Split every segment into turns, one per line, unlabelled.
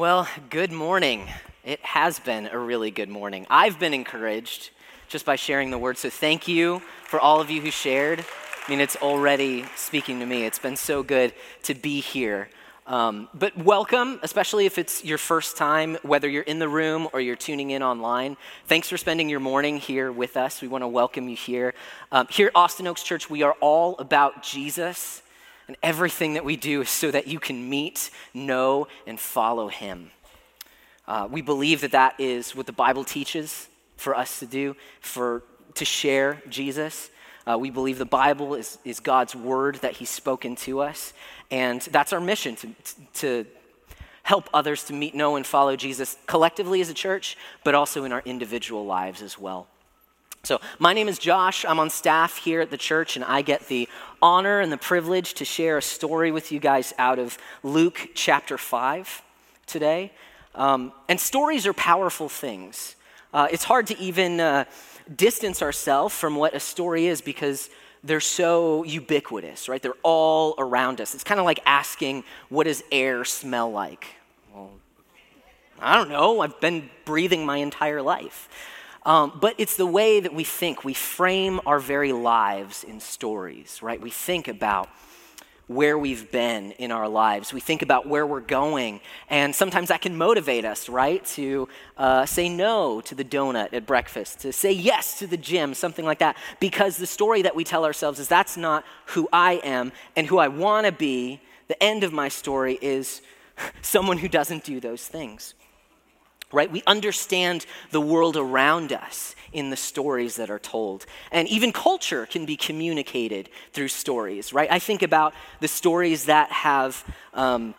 Well, good morning. It has been a really good morning. I've been encouraged just by sharing the word. So thank you for all of you who shared. I mean, it's already speaking to me. It's been so good to be here. Um, but welcome, especially if it's your first time, whether you're in the room or you're tuning in online. Thanks for spending your morning here with us. We want to welcome you here. Um, here at Austin Oaks Church, we are all about Jesus. And everything that we do is so that you can meet, know, and follow him. Uh, we believe that that is what the Bible teaches for us to do, for to share Jesus. Uh, we believe the Bible is, is God's word that He's spoken to us, and that's our mission to, to help others to meet, know, and follow Jesus collectively as a church, but also in our individual lives as well. So, my name is Josh. I'm on staff here at the church, and I get the honor and the privilege to share a story with you guys out of Luke chapter 5 today. Um, and stories are powerful things. Uh, it's hard to even uh, distance ourselves from what a story is because they're so ubiquitous, right? They're all around us. It's kind of like asking, what does air smell like? Well, I don't know. I've been breathing my entire life. Um, but it's the way that we think. We frame our very lives in stories, right? We think about where we've been in our lives. We think about where we're going. And sometimes that can motivate us, right? To uh, say no to the donut at breakfast, to say yes to the gym, something like that. Because the story that we tell ourselves is that's not who I am and who I want to be. The end of my story is someone who doesn't do those things right? We understand the world around us in the stories that are told. And even culture can be communicated through stories, right? I think about the stories that have um,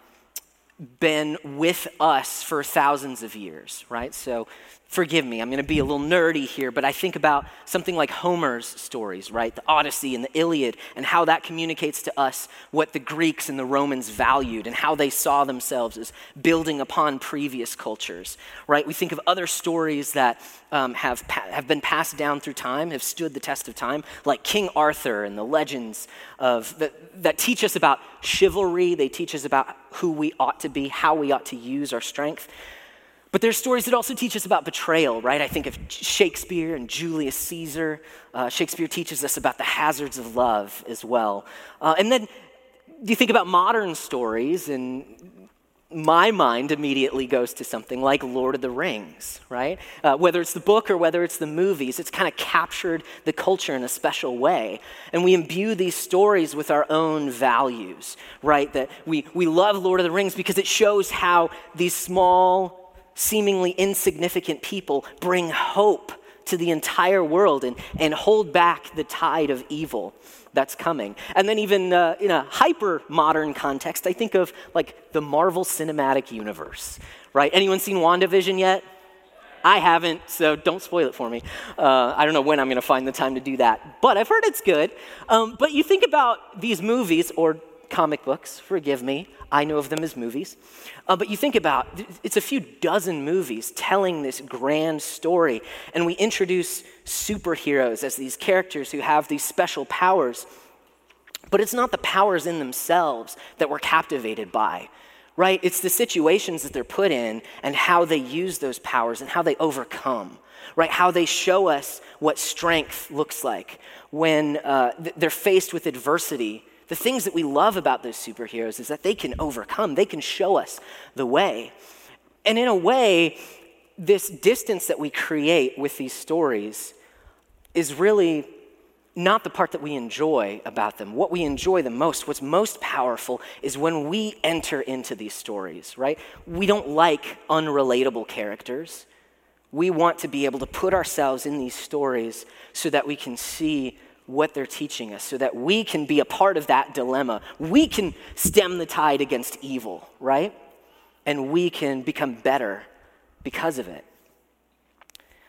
been with us for thousands of years, right? So forgive me, I'm going to be a little nerdy here, but I think about something like Homer's stories, right? The Odyssey and the Iliad, and how that communicates to us what the Greeks and the Romans valued and how they saw themselves as building upon previous cultures, right? We think of other stories that um, have, pa- have been passed down through time, have stood the test of time, like King Arthur and the legends of that, that teach us about chivalry, they teach us about who we ought to be, how we ought to use our strength. But there's stories that also teach us about betrayal, right? I think of Shakespeare and Julius Caesar. Uh, Shakespeare teaches us about the hazards of love as well. Uh, and then you think about modern stories, and my mind immediately goes to something like Lord of the Rings, right? Uh, whether it's the book or whether it's the movies, it's kind of captured the culture in a special way. And we imbue these stories with our own values, right? That we, we love Lord of the Rings because it shows how these small, seemingly insignificant people bring hope to the entire world and, and hold back the tide of evil that's coming. And then, even uh, in a hyper modern context, I think of like the Marvel Cinematic Universe, right? Anyone seen WandaVision yet? I haven't, so don't spoil it for me. Uh, I don't know when I'm going to find the time to do that, but I've heard it's good. Um, but you think about these movies or comic books, forgive me, I know of them as movies. Uh, but you think about it's a few dozen movies telling this grand story, and we introduce superheroes as these characters who have these special powers. But it's not the powers in themselves that we're captivated by, right? It's the situations that they're put in and how they use those powers and how they overcome, right? How they show us what strength looks like when uh, they're faced with adversity the things that we love about those superheroes is that they can overcome, they can show us the way. And in a way, this distance that we create with these stories is really not the part that we enjoy about them. What we enjoy the most, what's most powerful, is when we enter into these stories, right? We don't like unrelatable characters. We want to be able to put ourselves in these stories so that we can see what they're teaching us so that we can be a part of that dilemma. We can stem the tide against evil, right? And we can become better because of it.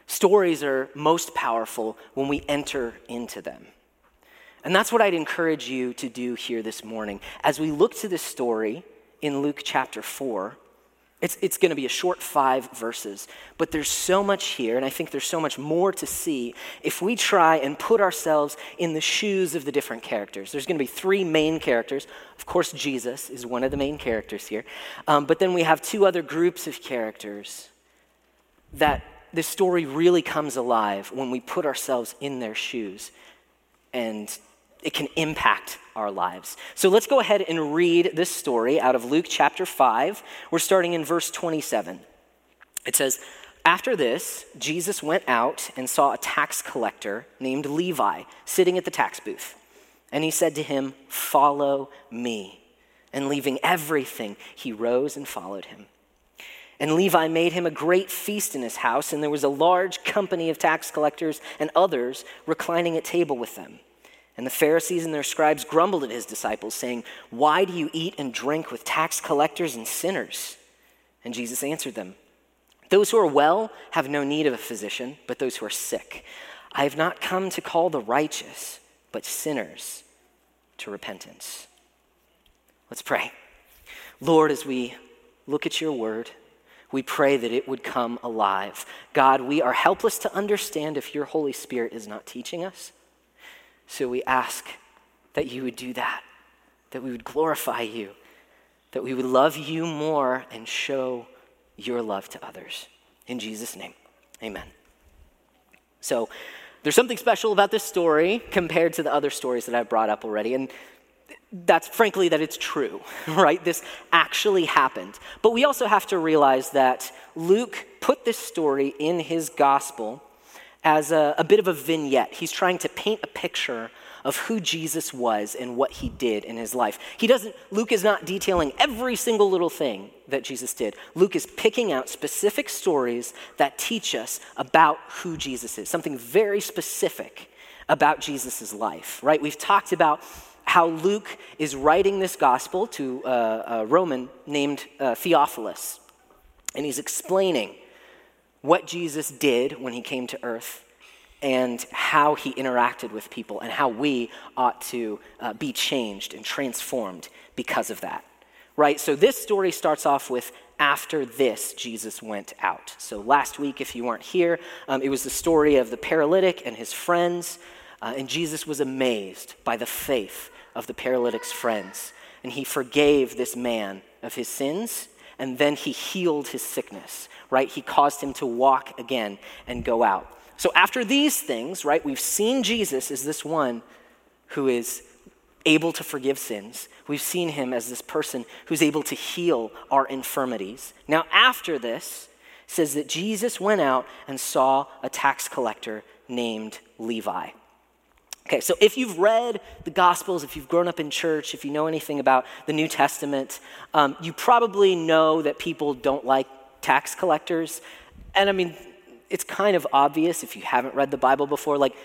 Stories are most powerful when we enter into them. And that's what I'd encourage you to do here this morning. As we look to this story in Luke chapter 4, It's, it's going to be a short five verses, but there's so much here, and I think there's so much more to see if we try and put ourselves in the shoes of the different characters. There's going to be three main characters. Of course, Jesus is one of the main characters here, um, but then we have two other groups of characters that this story really comes alive when we put ourselves in their shoes, and it can impact our lives. So let's go ahead and read this story out of Luke chapter 5. We're starting in verse 27. It says, After this, Jesus went out and saw a tax collector named Levi sitting at the tax booth. And he said to him, Follow me. And leaving everything, he rose and followed him. And Levi made him a great feast in his house, and there was a large company of tax collectors and others reclining at table with them. And the Pharisees and their scribes grumbled at his disciples, saying, Why do you eat and drink with tax collectors and sinners? And Jesus answered them, Those who are well have no need of a physician, but those who are sick. I have not come to call the righteous, but sinners to repentance. Let's pray. Lord, as we look at your word, we pray that it would come alive. God, we are helpless to understand if your Holy Spirit is not teaching us. So we ask that you would do that, that we would glorify you, that we would love you more and show your love to others. In Jesus' name, amen. So, there's something special about this story compared to the other stories that I've brought up already. And that's frankly that it's true, right? This actually happened. But we also have to realize that Luke put this story in his gospel as a, a, bit of a vignette. He's trying to paint a picture of who Jesus was and what he did in his life. He doesn't, Luke is not detailing every single little thing that Jesus did. Luke is picking out specific stories that teach us about who Jesus is, something very specific about Jesus' life, right? We've talked about how Luke is writing this gospel to a, a Roman named uh, Theophilus, and he's explaining what Jesus did when he came to earth and how he interacted with people and how we ought to uh, be changed and transformed because of that. Right? So this story starts off with after this, Jesus went out. So last week, if you weren't here, um, it was the story of the paralytic and his friends. Uh, and Jesus was amazed by the faith of the paralytic's friends. And he forgave this man of his sins, and then he healed his sickness right? He caused him to walk again and go out. So after these things, right, we've seen Jesus as this one who is able to forgive sins. We've seen him as this person who's able to heal our infirmities. Now, after this, says that Jesus went out and saw a tax collector named Levi. Okay, so if you've read the Gospels, if you've grown up in church, if you know anything about the New Testament, um, you probably know that people don't like tax collectors. And I mean, it's kind of obvious if you haven't read the Bible before, like,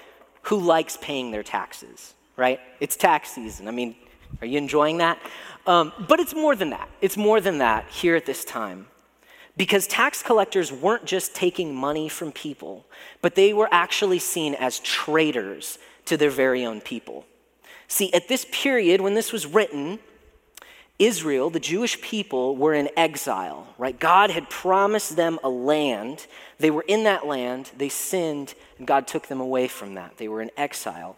who likes paying their taxes, right? It's tax season. I mean, are you enjoying that? Um, but it's more than that. It's more than that here at this time. Because tax collectors weren't just taking money from people, but they were actually seen as traitors to their very own people. See, at this period, when this was written, Israel, the Jewish people, were in exile, right? God had promised them a land. They were in that land, they sinned, and God took them away from that. They were in exile.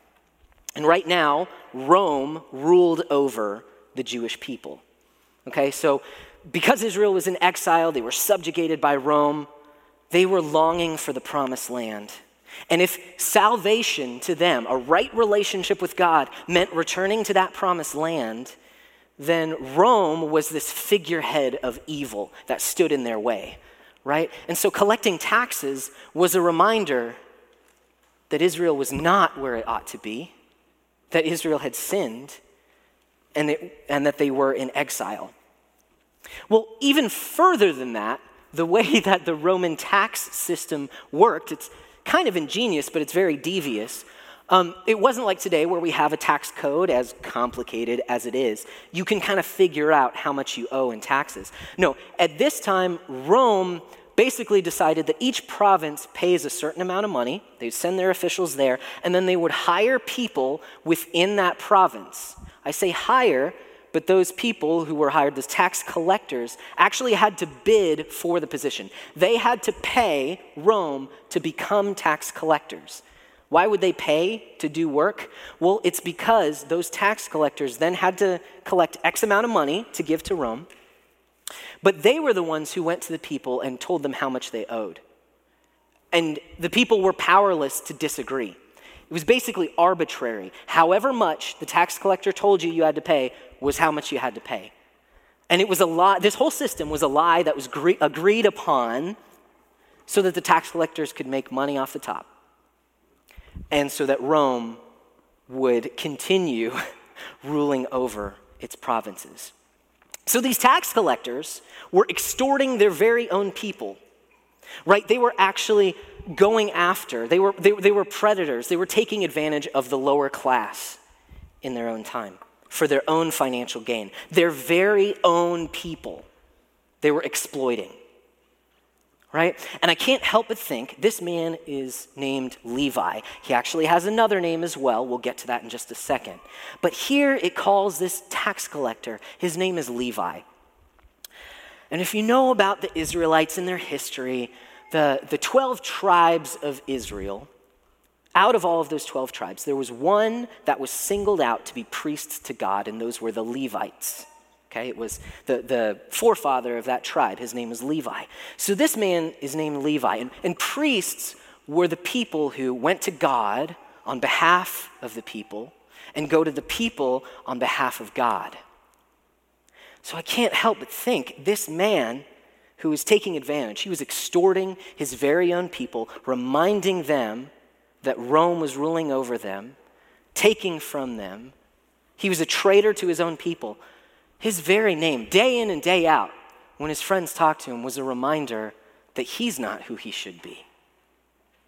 And right now, Rome ruled over the Jewish people. Okay, so because Israel was in exile, they were subjugated by Rome, they were longing for the promised land. And if salvation to them, a right relationship with God, meant returning to that promised land, then Rome was this figurehead of evil that stood in their way, right? And so collecting taxes was a reminder that Israel was not where it ought to be, that Israel had sinned, and, it, and that they were in exile. Well, even further than that, the way that the Roman tax system worked, it's kind of ingenious, but it's very devious. Um, it wasn't like today where we have a tax code as complicated as it is. You can kind of figure out how much you owe in taxes. No, at this time, Rome basically decided that each province pays a certain amount of money. They'd send their officials there, and then they would hire people within that province. I say hire but those people who were hired as tax collectors actually had to bid for the position. They had to pay Rome to become tax collectors. Why would they pay to do work? Well, it's because those tax collectors then had to collect X amount of money to give to Rome, but they were the ones who went to the people and told them how much they owed. And the people were powerless to disagree. It was basically arbitrary. However much the tax collector told you you had to pay was how much you had to pay. And it was a lie, this whole system was a lie that was gre- agreed upon so that the tax collectors could make money off the top. And so that Rome would continue ruling over its provinces. So these tax collectors were extorting their very own people, right? They were actually going after, they were, they, they were predators. They were taking advantage of the lower class in their own time for their own financial gain. Their very own people, they were exploiting. Right? And I can't help but think this man is named Levi. He actually has another name as well. We'll get to that in just a second. But here it calls this tax collector, his name is Levi. And if you know about the Israelites and their history, the, the 12 tribes of Israel, out of all of those 12 tribes, there was one that was singled out to be priests to God, and those were the Levites. Okay, it was the, the forefather of that tribe. His name was Levi. So this man is named Levi. And, and priests were the people who went to God on behalf of the people and go to the people on behalf of God. So I can't help but think this man who was taking advantage. He was extorting his very own people, reminding them that Rome was ruling over them, taking from them. He was a traitor to his own people. His very name, day in and day out, when his friends talked to him, was a reminder that he's not who he should be.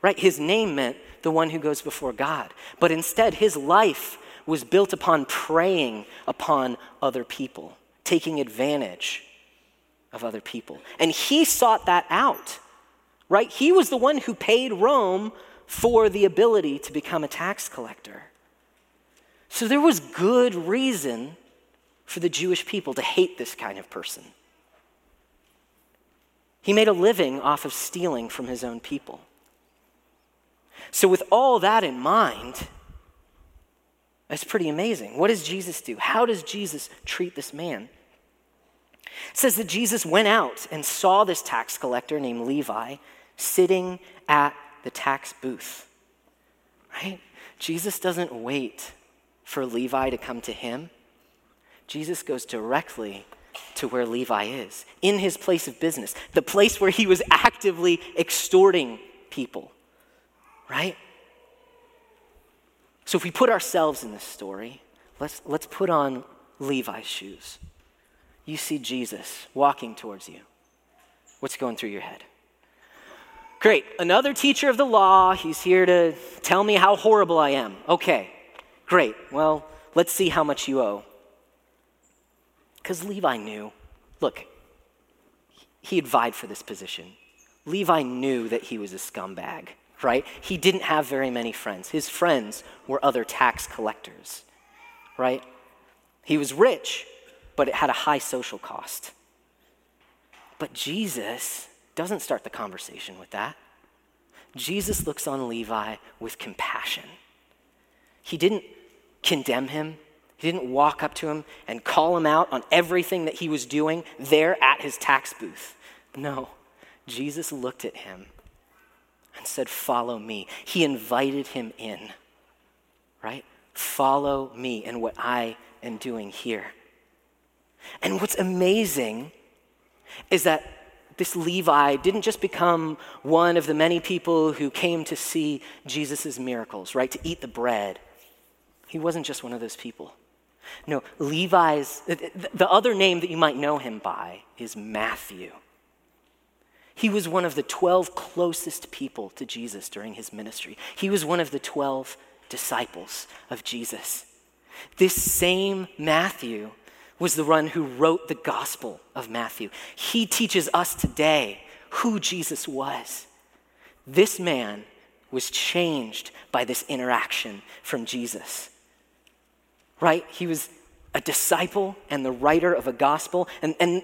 Right? His name meant the one who goes before God. But instead, his life was built upon preying upon other people, taking advantage of other people. And he sought that out, right? He was the one who paid Rome for the ability to become a tax collector. So there was good reason for the Jewish people to hate this kind of person. He made a living off of stealing from his own people. So, with all that in mind, that's pretty amazing. What does Jesus do? How does Jesus treat this man? It says that Jesus went out and saw this tax collector named Levi sitting at the tax booth. Right? Jesus doesn't wait for Levi to come to him. Jesus goes directly to where Levi is, in his place of business, the place where he was actively extorting people. Right? So if we put ourselves in this story, let's, let's put on Levi's shoes you see Jesus walking towards you, what's going through your head? Great, another teacher of the law. He's here to tell me how horrible I am. Okay, great. Well, let's see how much you owe. Because Levi knew. Look, he had vied for this position. Levi knew that he was a scumbag, right? He didn't have very many friends. His friends were other tax collectors, right? He was rich, but it had a high social cost. But Jesus doesn't start the conversation with that. Jesus looks on Levi with compassion. He didn't condemn him, he didn't walk up to him and call him out on everything that he was doing there at his tax booth. No, Jesus looked at him and said, Follow me. He invited him in, right? Follow me and what I am doing here. And what's amazing is that this Levi didn't just become one of the many people who came to see Jesus' miracles, right? To eat the bread. He wasn't just one of those people. No, Levi's, the other name that you might know him by is Matthew. He was one of the 12 closest people to Jesus during his ministry. He was one of the 12 disciples of Jesus. This same Matthew was the one who wrote the Gospel of Matthew. He teaches us today who Jesus was. This man was changed by this interaction from Jesus. Right? He was a disciple and the writer of a gospel. And, and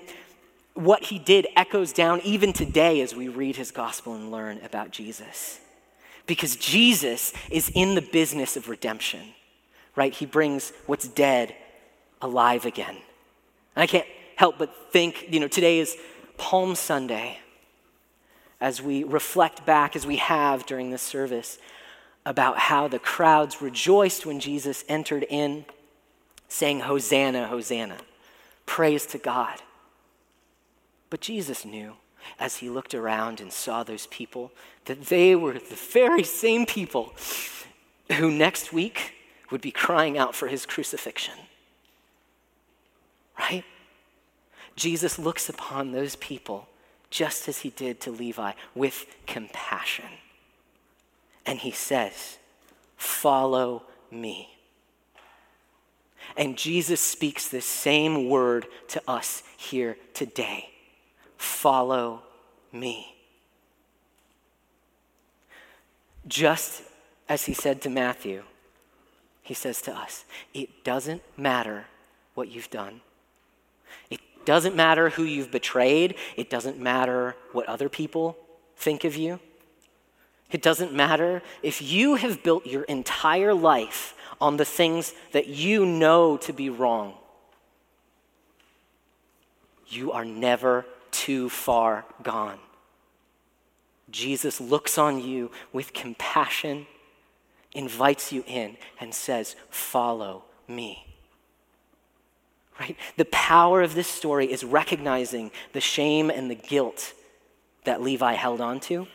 what he did echoes down even today as we read his gospel and learn about Jesus. Because Jesus is in the business of redemption, right? He brings what's dead alive again. And I can't help but think, you know, today is Palm Sunday as we reflect back, as we have during this service, about how the crowds rejoiced when Jesus entered in, saying, Hosanna, Hosanna. Praise to God. But Jesus knew as he looked around and saw those people that they were the very same people who next week would be crying out for his crucifixion. Right? Jesus looks upon those people just as he did to Levi with compassion. And he says, Follow me. And Jesus speaks this same word to us here today follow me. Just as he said to Matthew, he says to us, it doesn't matter what you've done. It doesn't matter who you've betrayed. It doesn't matter what other people think of you. It doesn't matter if you have built your entire life on the things that you know to be wrong. You are never too far gone. Jesus looks on you with compassion, invites you in, and says, Follow me. Right? The power of this story is recognizing the shame and the guilt that Levi held on to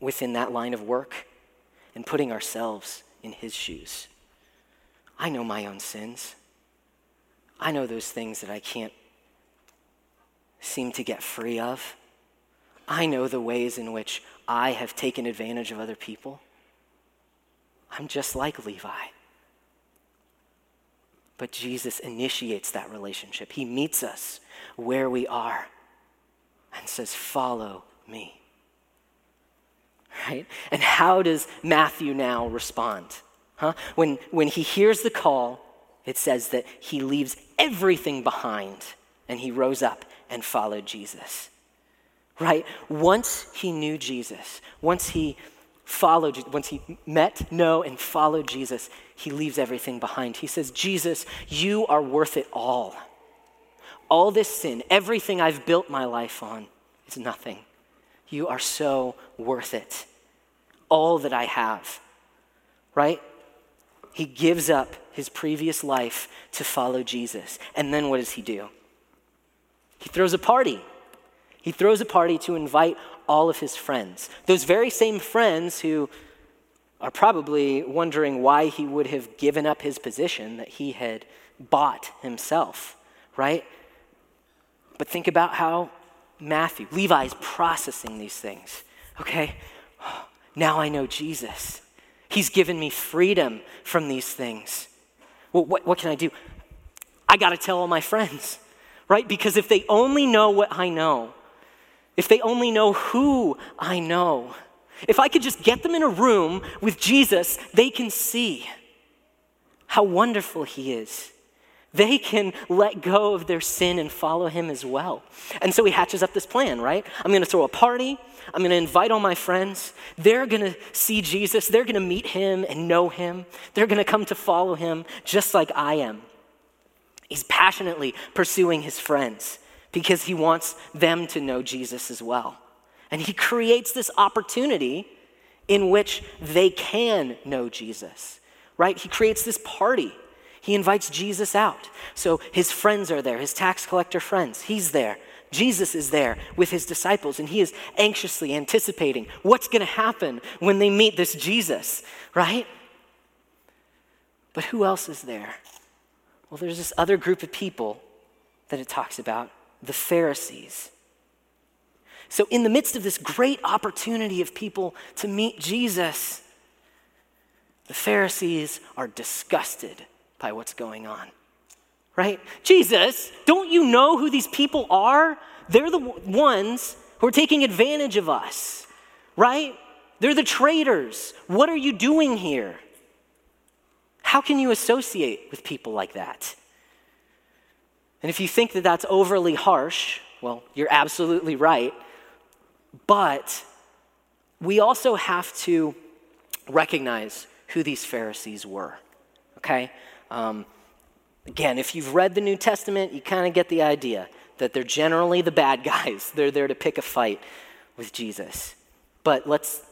within that line of work and putting ourselves in his shoes. I know my own sins. I know those things that I can't seem to get free of. I know the ways in which I have taken advantage of other people. I'm just like Levi. But Jesus initiates that relationship. He meets us where we are and says, Follow me. Right? And how does Matthew now respond? Huh? When, when he hears the call, it says that he leaves everything behind and he rose up and followed Jesus. Right? Once he knew Jesus, once he followed, once he met, know, and followed Jesus, he leaves everything behind. He says, Jesus, you are worth it all. All this sin, everything I've built my life on, is nothing. You are so worth it. All that I have. Right? He gives up his previous life to follow Jesus. And then what does he do? He throws a party. He throws a party to invite all of his friends. Those very same friends who are probably wondering why he would have given up his position that he had bought himself, right? But think about how Matthew, Levi is processing these things. Okay, now I know Jesus. He's given me freedom from these things. Well, what, what can I do? I got to tell all my friends right? Because if they only know what I know, if they only know who I know, if I could just get them in a room with Jesus, they can see how wonderful He is. They can let go of their sin and follow Him as well. And so He hatches up this plan, right? I'm going to throw a party. I'm going to invite all my friends. They're going to see Jesus. They're going to meet Him and know Him. They're going to come to follow Him just like I am. He's passionately pursuing his friends because he wants them to know Jesus as well. And he creates this opportunity in which they can know Jesus, right? He creates this party. He invites Jesus out. So his friends are there, his tax collector friends. He's there. Jesus is there with his disciples, and he is anxiously anticipating what's going to happen when they meet this Jesus, right? But who else is there? Well, there's this other group of people that it talks about the Pharisees. So, in the midst of this great opportunity of people to meet Jesus, the Pharisees are disgusted by what's going on. Right? Jesus, don't you know who these people are? They're the ones who are taking advantage of us, right? They're the traitors. What are you doing here? How can you associate with people like that? And if you think that that's overly harsh, well, you're absolutely right. But we also have to recognize who these Pharisees were, okay? Um, again, if you've read the New Testament, you kind of get the idea that they're generally the bad guys. They're there to pick a fight with Jesus. But let's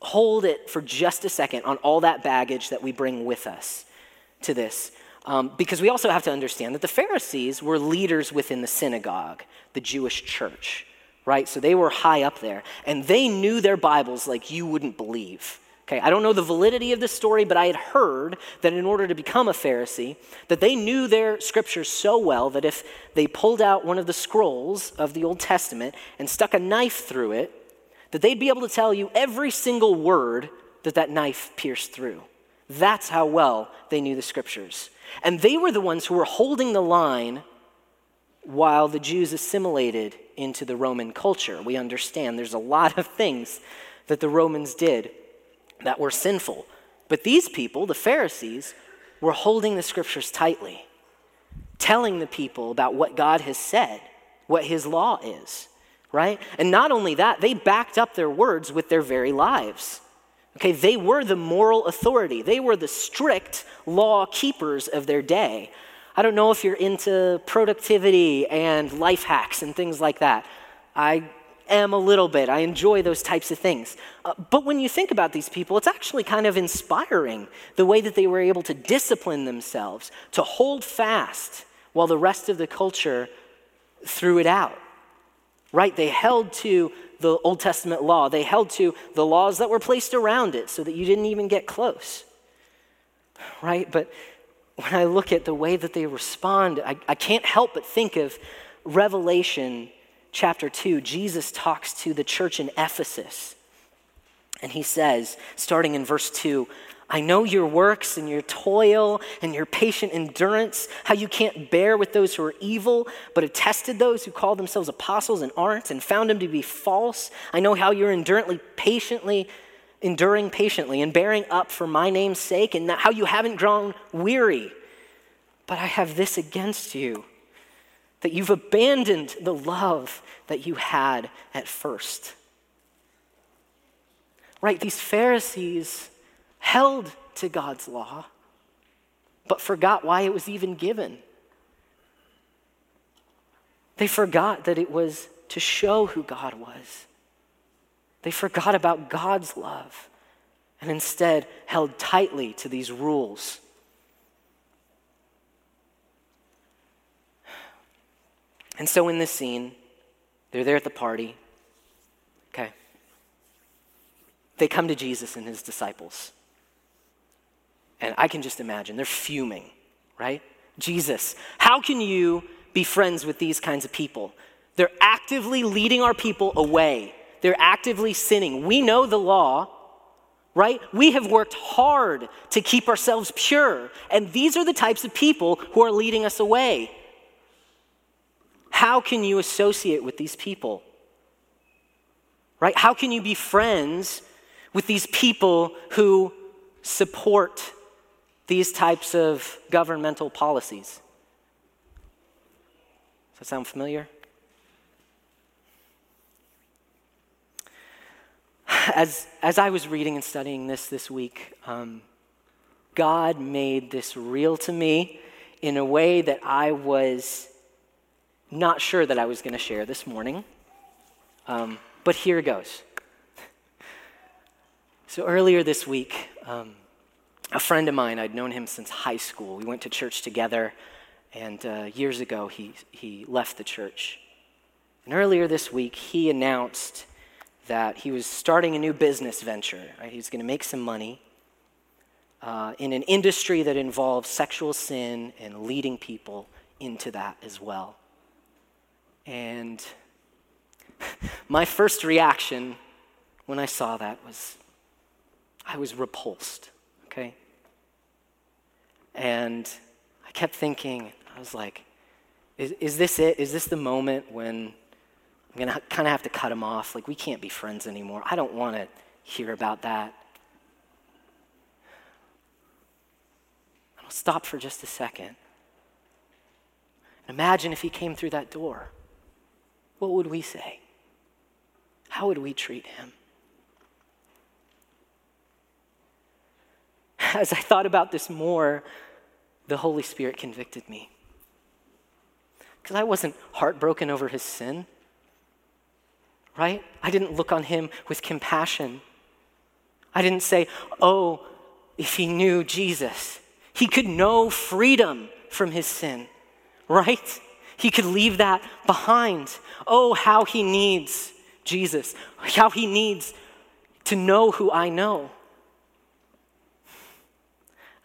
hold it for just a second on all that baggage that we bring with us to this. Um, because we also have to understand that the Pharisees were leaders within the synagogue, the Jewish church, right? So they were high up there, and they knew their Bibles like you wouldn't believe. Okay, I don't know the validity of this story, but I had heard that in order to become a Pharisee, that they knew their scriptures so well that if they pulled out one of the scrolls of the Old Testament and stuck a knife through it, that they'd be able to tell you every single word that that knife pierced through. That's how well they knew the scriptures. And they were the ones who were holding the line while the Jews assimilated into the Roman culture. We understand there's a lot of things that the Romans did that were sinful. But these people, the Pharisees, were holding the scriptures tightly, telling the people about what God has said, what his law is, right? And not only that, they backed up their words with their very lives. Okay, they were the moral authority. They were the strict law keepers of their day. I don't know if you're into productivity and life hacks and things like that. I am a little bit. I enjoy those types of things. Uh, but when you think about these people, it's actually kind of inspiring the way that they were able to discipline themselves, to hold fast while the rest of the culture threw it out. Right? They held to the Old Testament law, they held to the laws that were placed around it so that you didn't even get close. Right? But when I look at the way that they respond, I, I can't help but think of Revelation chapter 2, Jesus talks to the church in Ephesus. And he says, starting in verse 2, I know your works and your toil and your patient endurance, how you can't bear with those who are evil, but have tested those who call themselves apostles and aren't, and found them to be false. I know how you're endurantly, patiently, enduring patiently, and bearing up for my name's sake, and how you haven't grown weary. But I have this against you that you've abandoned the love that you had at first. Right? These Pharisees held to God's law, but forgot why it was even given. They forgot that it was to show who God was. They forgot about God's love and instead held tightly to these rules And so in this scene, they're there at the party. Okay. They come to Jesus and his disciples. And I can just imagine they're fuming, right? Jesus, how can you be friends with these kinds of people? They're actively leading our people away. They're actively sinning. We know the law, right? We have worked hard to keep ourselves pure. And these are the types of people who are leading us away. How can you associate with these people? Right? How can you be friends with these people who support these types of governmental policies? Does that sound familiar? As, as I was reading and studying this this week, um, God made this real to me in a way that I was not sure that I was going to share this morning, um, but here goes. So earlier this week, um, a friend of mine, I'd known him since high school. We went to church together, and uh, years ago, he, he left the church. And earlier this week, he announced that he was starting a new business venture. Right? He was going to make some money uh, in an industry that involves sexual sin and leading people into that as well. And my first reaction when I saw that was I was repulsed, okay? And I kept thinking, I was like, is, is this it? Is this the moment when I'm gonna kind of have to cut him off? Like, we can't be friends anymore. I don't want to hear about that. I'll stop for just a second. Imagine if he came through that door. What would we say? How would we treat him? As I thought about this more, the Holy Spirit convicted me. Because I wasn't heartbroken over his sin, right? I didn't look on him with compassion. I didn't say, oh, if he knew Jesus, he could know freedom from his sin, right? He could leave that behind. Oh, how he needs Jesus, how he needs to know who I know.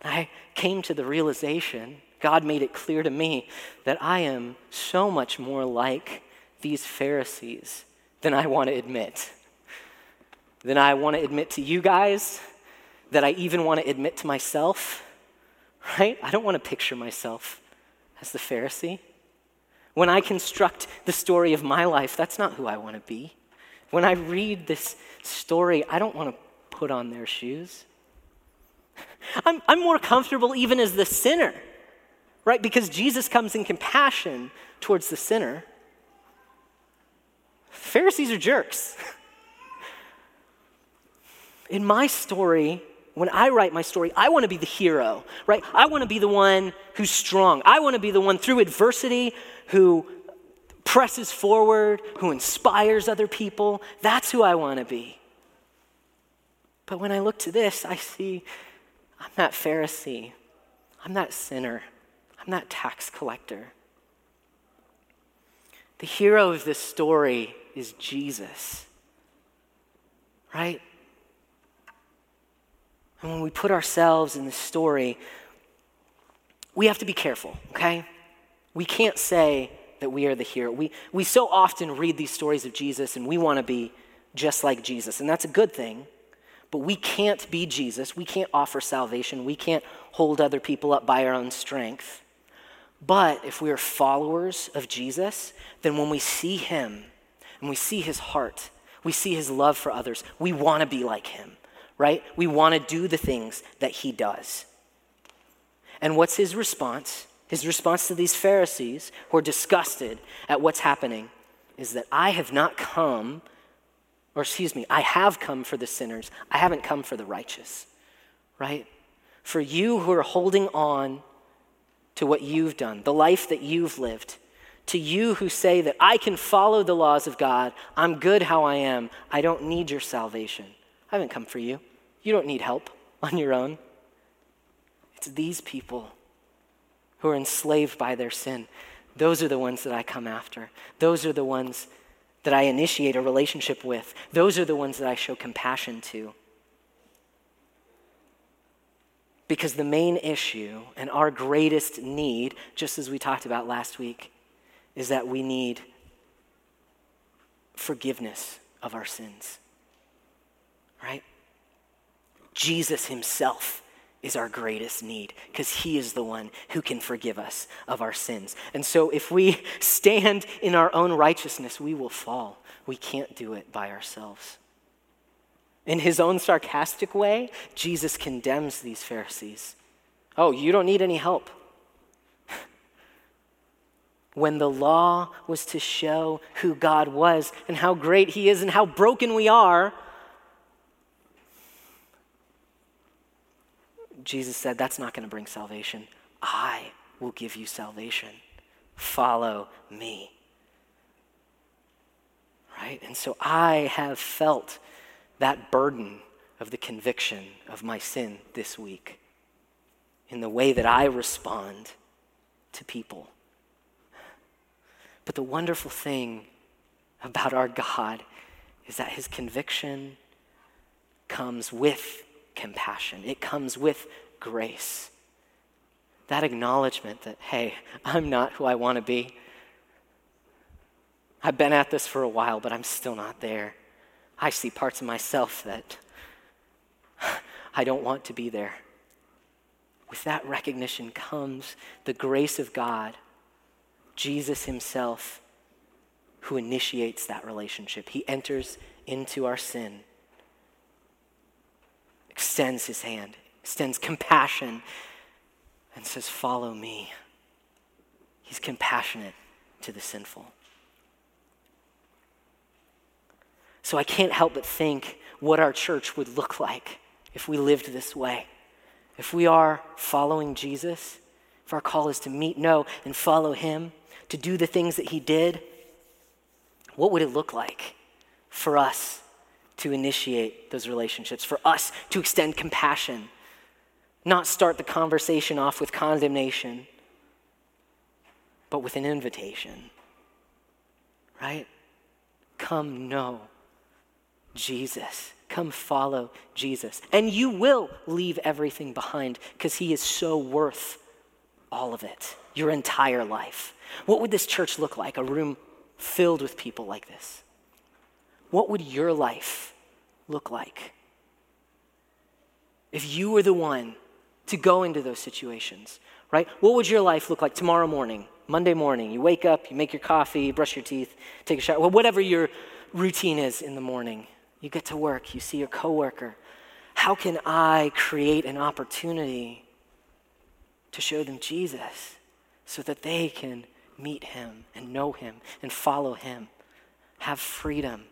I came to the realization, God made it clear to me, that I am so much more like these Pharisees than I want to admit. Than I want to admit to you guys, that I even want to admit to myself, right? I don't want to picture myself as the Pharisee. When I construct the story of my life, that's not who I want to be. When I read this story, I don't want to put on their shoes. I'm, I'm more comfortable even as the sinner, right? Because Jesus comes in compassion towards the sinner. Pharisees are jerks. In my story, when I write my story, I want to be the hero, right? I want to be the one who's strong. I want to be the one through adversity who presses forward, who inspires other people. That's who I want to be. But when I look to this, I see I'm that Pharisee. I'm that sinner. I'm that tax collector. The hero of this story is Jesus, right? And when we put ourselves in the story, we have to be careful, okay? We can't say that we are the hero. We, we so often read these stories of Jesus and we want to be just like Jesus, and that's a good thing. But we can't be Jesus. We can't offer salvation. We can't hold other people up by our own strength. But if we are followers of Jesus, then when we see him and we see his heart, we see his love for others, we want to be like him, right? We want to do the things that he does. And what's his response? His response to these Pharisees who are disgusted at what's happening is that I have not come or excuse me, I have come for the sinners. I haven't come for the righteous, right? For you who are holding on to what you've done, the life that you've lived, to you who say that I can follow the laws of God, I'm good how I am, I don't need your salvation. I haven't come for you. You don't need help on your own. It's these people who are enslaved by their sin. Those are the ones that I come after. Those are the ones that I initiate a relationship with. Those are the ones that I show compassion to. Because the main issue and our greatest need, just as we talked about last week, is that we need forgiveness of our sins. Right? Jesus himself is our greatest need because He is the one who can forgive us of our sins. And so if we stand in our own righteousness, we will fall. We can't do it by ourselves. In his own sarcastic way, Jesus condemns these Pharisees. Oh, you don't need any help. when the law was to show who God was and how great He is and how broken we are, Jesus said, That's not going to bring salvation. I will give you salvation. Follow me. Right? And so I have felt that burden of the conviction of my sin this week in the way that I respond to people. But the wonderful thing about our God is that his conviction comes with compassion, it comes with grace. That acknowledgement that, hey, I'm not who I want to be. I've been at this for a while, but I'm still not there. I see parts of myself that I don't want to be there. With that recognition comes the grace of God, Jesus Himself, who initiates that relationship. He enters into our sin extends his hand, extends compassion, and says, Follow me. He's compassionate to the sinful. So I can't help but think what our church would look like if we lived this way. If we are following Jesus, if our call is to meet, know, and follow him, to do the things that he did, what would it look like for us to initiate those relationships, for us to extend compassion, not start the conversation off with condemnation, but with an invitation? Right? Come know Jesus. Come follow Jesus. And you will leave everything behind because he is so worth all of it, your entire life. What would this church look like? A room filled with people like this. What would your life look like? If you were the one to go into those situations, right? What would your life look like tomorrow morning, Monday morning? You wake up, you make your coffee, brush your teeth, take a shower, well, whatever your routine is in the morning. You get to work, you see your coworker. How can I create an opportunity to show them Jesus so that they can meet him and know him and follow him, have freedom?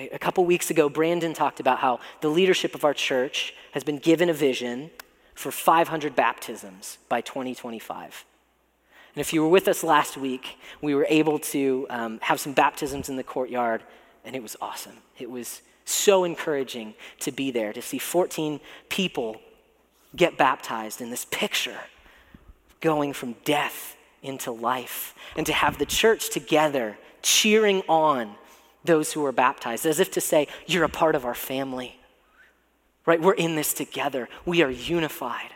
Right? A couple weeks ago, Brandon talked about how the leadership of our church has been given a vision for 500 baptisms by 2025. And if you were with us last week, we were able to um, have some baptisms in the courtyard, and it was awesome. It was so encouraging to be there, to see 14 people get baptized in this picture going from death into life, and to have the church together cheering on those who are baptized, as if to say, You're a part of our family. Right? We're in this together. We are unified.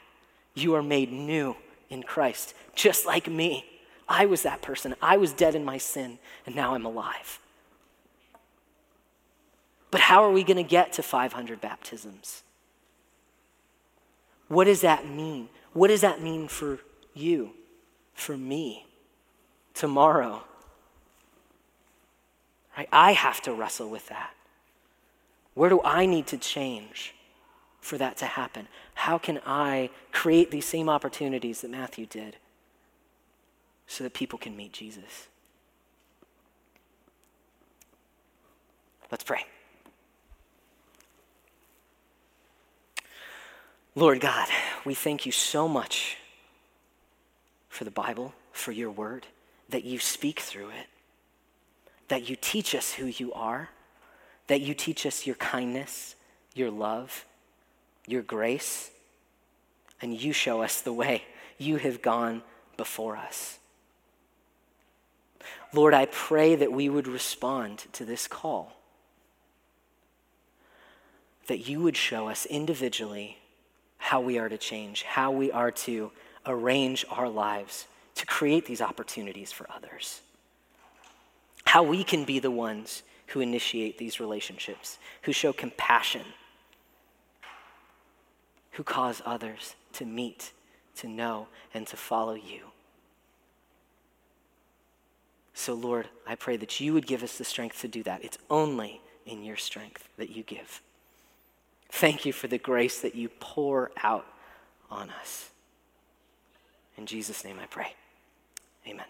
You are made new in Christ, just like me. I was that person. I was dead in my sin, and now I'm alive. But how are we going to get to 500 baptisms? What does that mean? What does that mean for you, for me, tomorrow? Right? I have to wrestle with that. Where do I need to change? for that to happen? How can I create these same opportunities that Matthew did so that people can meet Jesus? Let's pray. Lord God, we thank you so much for the Bible, for your word, that you speak through it, that you teach us who you are, that you teach us your kindness, your love, your grace, and you show us the way. You have gone before us. Lord, I pray that we would respond to this call, that you would show us individually how we are to change, how we are to arrange our lives to create these opportunities for others, how we can be the ones who initiate these relationships, who show compassion who cause others to meet, to know, and to follow you. So, Lord, I pray that you would give us the strength to do that. It's only in your strength that you give. Thank you for the grace that you pour out on us. In Jesus' name I pray. Amen.